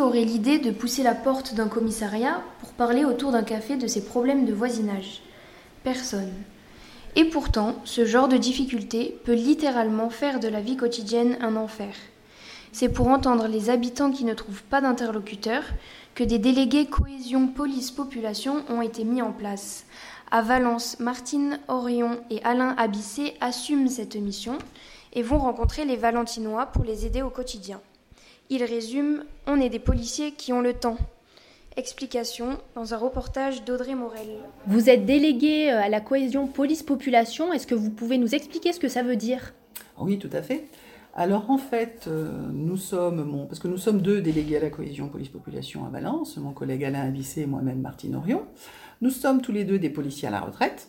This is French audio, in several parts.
Aurait l'idée de pousser la porte d'un commissariat pour parler autour d'un café de ses problèmes de voisinage Personne. Et pourtant, ce genre de difficulté peut littéralement faire de la vie quotidienne un enfer. C'est pour entendre les habitants qui ne trouvent pas d'interlocuteurs que des délégués cohésion police-population ont été mis en place. À Valence, Martine Orion et Alain Abissé assument cette mission et vont rencontrer les Valentinois pour les aider au quotidien. Ils résument On est des policiers qui ont le temps. Explication dans un reportage d'Audrey Morel. Vous êtes délégué euh, à la cohésion police-population. Est-ce que vous pouvez nous expliquer ce que ça veut dire? Oui, tout à fait. Alors en fait, euh, nous sommes, parce que nous sommes deux délégués à la cohésion police-population à Valence, mon collègue Alain Abissé et moi-même Martine Orion. Nous sommes tous les deux des policiers à la retraite.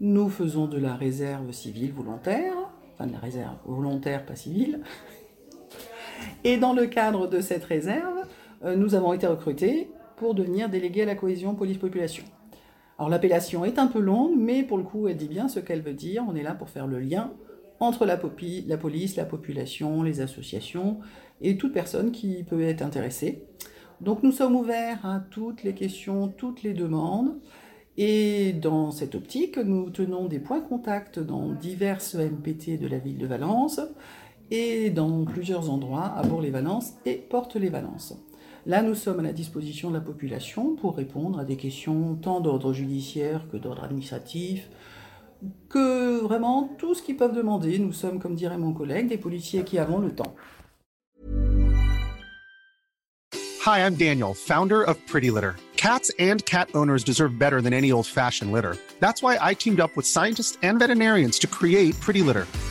Nous faisons de la réserve civile volontaire, enfin de la réserve volontaire pas civile. Et dans le cadre de cette réserve, euh, nous avons été recrutés pour devenir délégués à la cohésion police-population. Alors l'appellation est un peu longue, mais pour le coup, elle dit bien ce qu'elle veut dire. On est là pour faire le lien entre la, la police, la population, les associations et toute personne qui peut être intéressée. Donc nous sommes ouverts à toutes les questions, toutes les demandes. Et dans cette optique, nous tenons des points contacts dans diverses MPT de la ville de Valence et dans plusieurs endroits à Bourg-les-Valences et Porte-les-Valences. Là, nous sommes à la disposition de la population pour répondre à des questions tant d'ordre judiciaire que d'ordre administratif, que vraiment tout ce qu'ils peuvent demander. Nous sommes, comme dirait mon collègue, des policiers qui avons le temps. Hi, I'm Daniel, founder of Pretty Litter. Cats and cat owners deserve better than any old-fashioned litter. That's why I teamed up with scientists and veterinarians to create Pretty Litter.